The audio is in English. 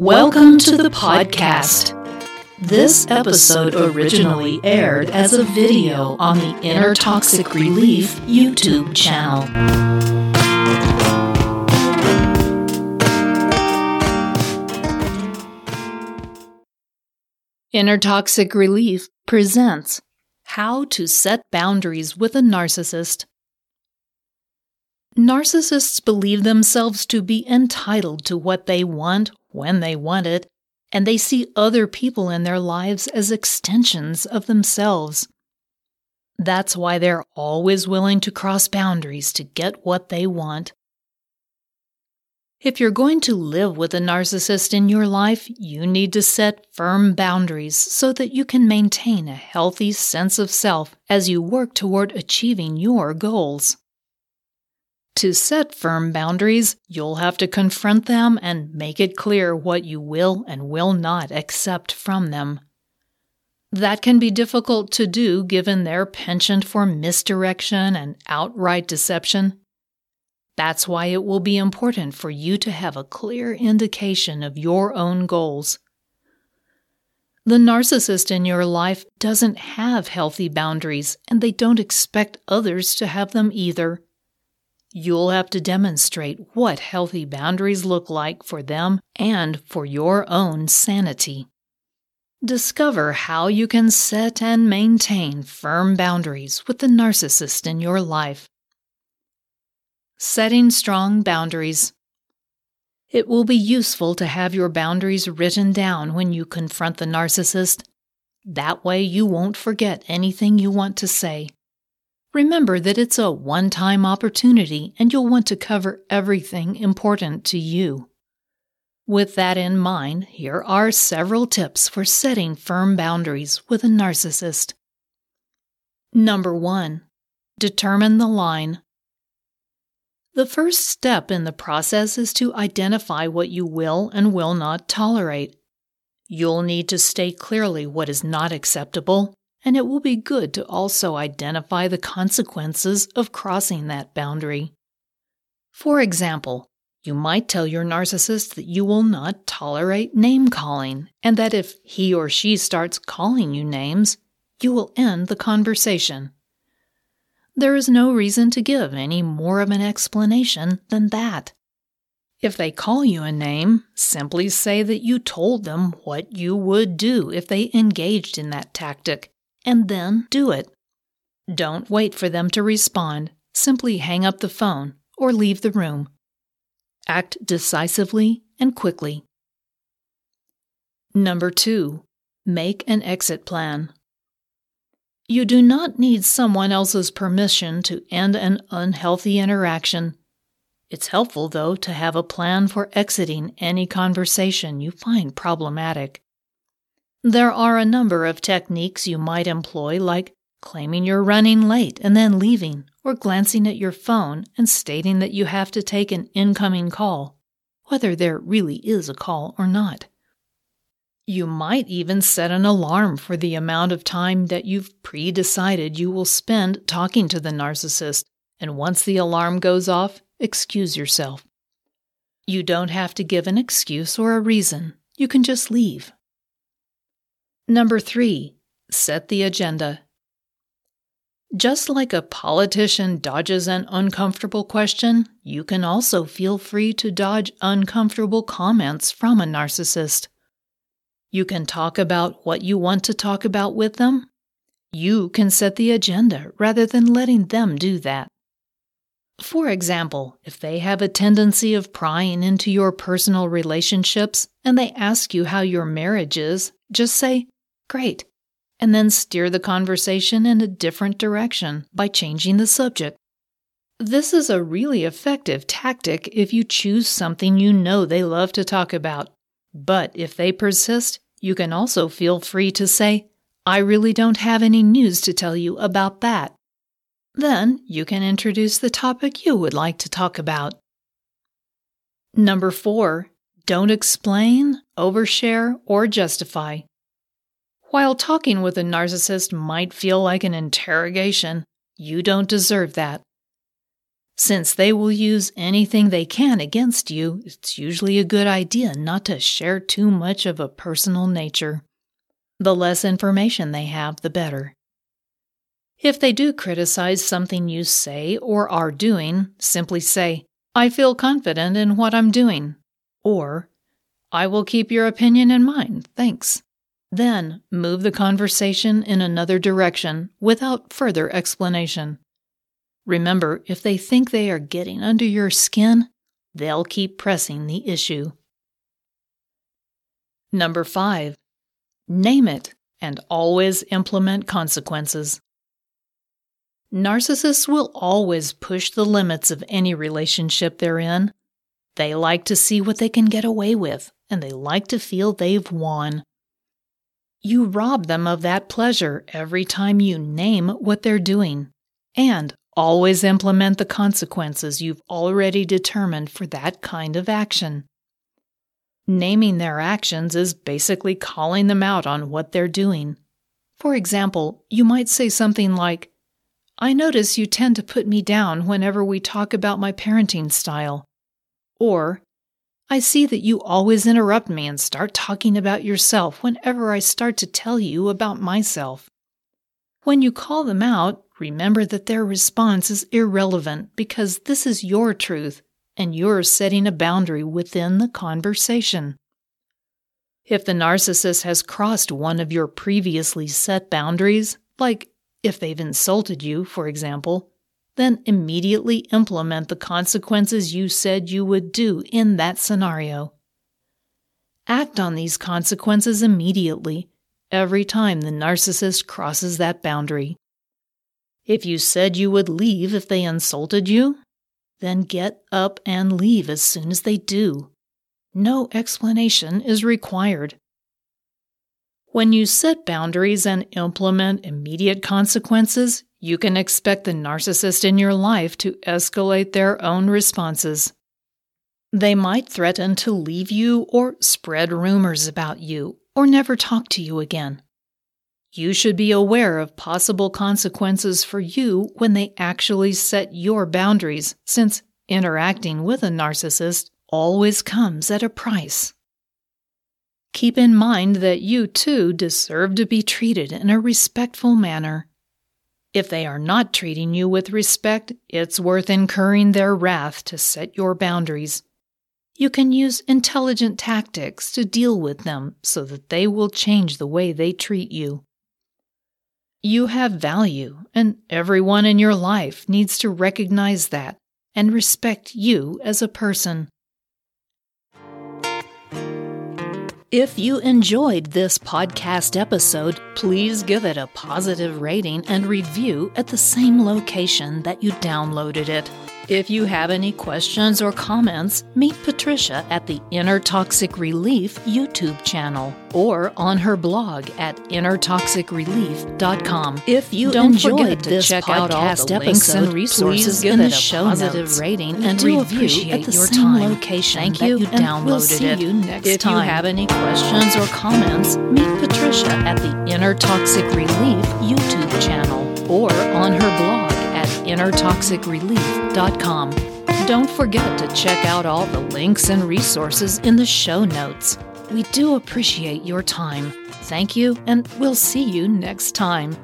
Welcome to the podcast. This episode originally aired as a video on the Inner Toxic Relief YouTube channel. Inner Toxic Relief presents How to Set Boundaries with a Narcissist. Narcissists believe themselves to be entitled to what they want when they want it, and they see other people in their lives as extensions of themselves. That's why they're always willing to cross boundaries to get what they want. If you're going to live with a narcissist in your life, you need to set firm boundaries so that you can maintain a healthy sense of self as you work toward achieving your goals. To set firm boundaries, you'll have to confront them and make it clear what you will and will not accept from them. That can be difficult to do given their penchant for misdirection and outright deception. That's why it will be important for you to have a clear indication of your own goals. The narcissist in your life doesn't have healthy boundaries, and they don't expect others to have them either. You'll have to demonstrate what healthy boundaries look like for them and for your own sanity. Discover how you can set and maintain firm boundaries with the narcissist in your life. Setting strong boundaries. It will be useful to have your boundaries written down when you confront the narcissist. That way, you won't forget anything you want to say. Remember that it's a one time opportunity and you'll want to cover everything important to you. With that in mind, here are several tips for setting firm boundaries with a narcissist. Number one, determine the line. The first step in the process is to identify what you will and will not tolerate. You'll need to state clearly what is not acceptable and it will be good to also identify the consequences of crossing that boundary. For example, you might tell your narcissist that you will not tolerate name calling, and that if he or she starts calling you names, you will end the conversation. There is no reason to give any more of an explanation than that. If they call you a name, simply say that you told them what you would do if they engaged in that tactic and then do it. Don't wait for them to respond. Simply hang up the phone or leave the room. Act decisively and quickly. Number two, make an exit plan. You do not need someone else's permission to end an unhealthy interaction. It's helpful, though, to have a plan for exiting any conversation you find problematic. There are a number of techniques you might employ, like claiming you're running late and then leaving, or glancing at your phone and stating that you have to take an incoming call, whether there really is a call or not. You might even set an alarm for the amount of time that you've pre decided you will spend talking to the narcissist, and once the alarm goes off, excuse yourself. You don't have to give an excuse or a reason, you can just leave. Number three, set the agenda. Just like a politician dodges an uncomfortable question, you can also feel free to dodge uncomfortable comments from a narcissist. You can talk about what you want to talk about with them. You can set the agenda rather than letting them do that. For example, if they have a tendency of prying into your personal relationships and they ask you how your marriage is, just say, Great. And then steer the conversation in a different direction by changing the subject. This is a really effective tactic if you choose something you know they love to talk about. But if they persist, you can also feel free to say, I really don't have any news to tell you about that. Then you can introduce the topic you would like to talk about. Number four, don't explain, overshare, or justify. While talking with a narcissist might feel like an interrogation, you don't deserve that. Since they will use anything they can against you, it's usually a good idea not to share too much of a personal nature. The less information they have, the better. If they do criticize something you say or are doing, simply say, I feel confident in what I'm doing, or I will keep your opinion in mind, thanks. Then move the conversation in another direction without further explanation. Remember, if they think they are getting under your skin, they'll keep pressing the issue. Number five, name it and always implement consequences. Narcissists will always push the limits of any relationship they're in. They like to see what they can get away with, and they like to feel they've won. You rob them of that pleasure every time you name what they're doing, and always implement the consequences you've already determined for that kind of action. Naming their actions is basically calling them out on what they're doing. For example, you might say something like, I notice you tend to put me down whenever we talk about my parenting style. Or, I see that you always interrupt me and start talking about yourself whenever I start to tell you about myself. When you call them out, remember that their response is irrelevant because this is your truth and you're setting a boundary within the conversation. If the narcissist has crossed one of your previously set boundaries, like if they've insulted you, for example, then immediately implement the consequences you said you would do in that scenario. Act on these consequences immediately every time the narcissist crosses that boundary. If you said you would leave if they insulted you, then get up and leave as soon as they do. No explanation is required. When you set boundaries and implement immediate consequences, you can expect the narcissist in your life to escalate their own responses. They might threaten to leave you or spread rumors about you or never talk to you again. You should be aware of possible consequences for you when they actually set your boundaries, since interacting with a narcissist always comes at a price. Keep in mind that you too deserve to be treated in a respectful manner. If they are not treating you with respect, it's worth incurring their wrath to set your boundaries. You can use intelligent tactics to deal with them so that they will change the way they treat you. You have value, and everyone in your life needs to recognize that and respect you as a person. If you enjoyed this podcast episode, please give it a positive rating and review at the same location that you downloaded it. If you have any questions or comments, meet Patricia at the Inner Toxic Relief YouTube channel or on her blog at innertoxicrelief.com. If you Don't enjoyed this check out all the links and resources give in the show positive notes. rating and review at the your same time. location Thank you, you downloaded we'll see it. You next if time. you have any questions or comments, meet Patricia at the Inner Toxic Relief YouTube channel or on her blog innertoxicrelief.com. Don't forget to check out all the links and resources in the show notes. We do appreciate your time. Thank you, and we'll see you next time.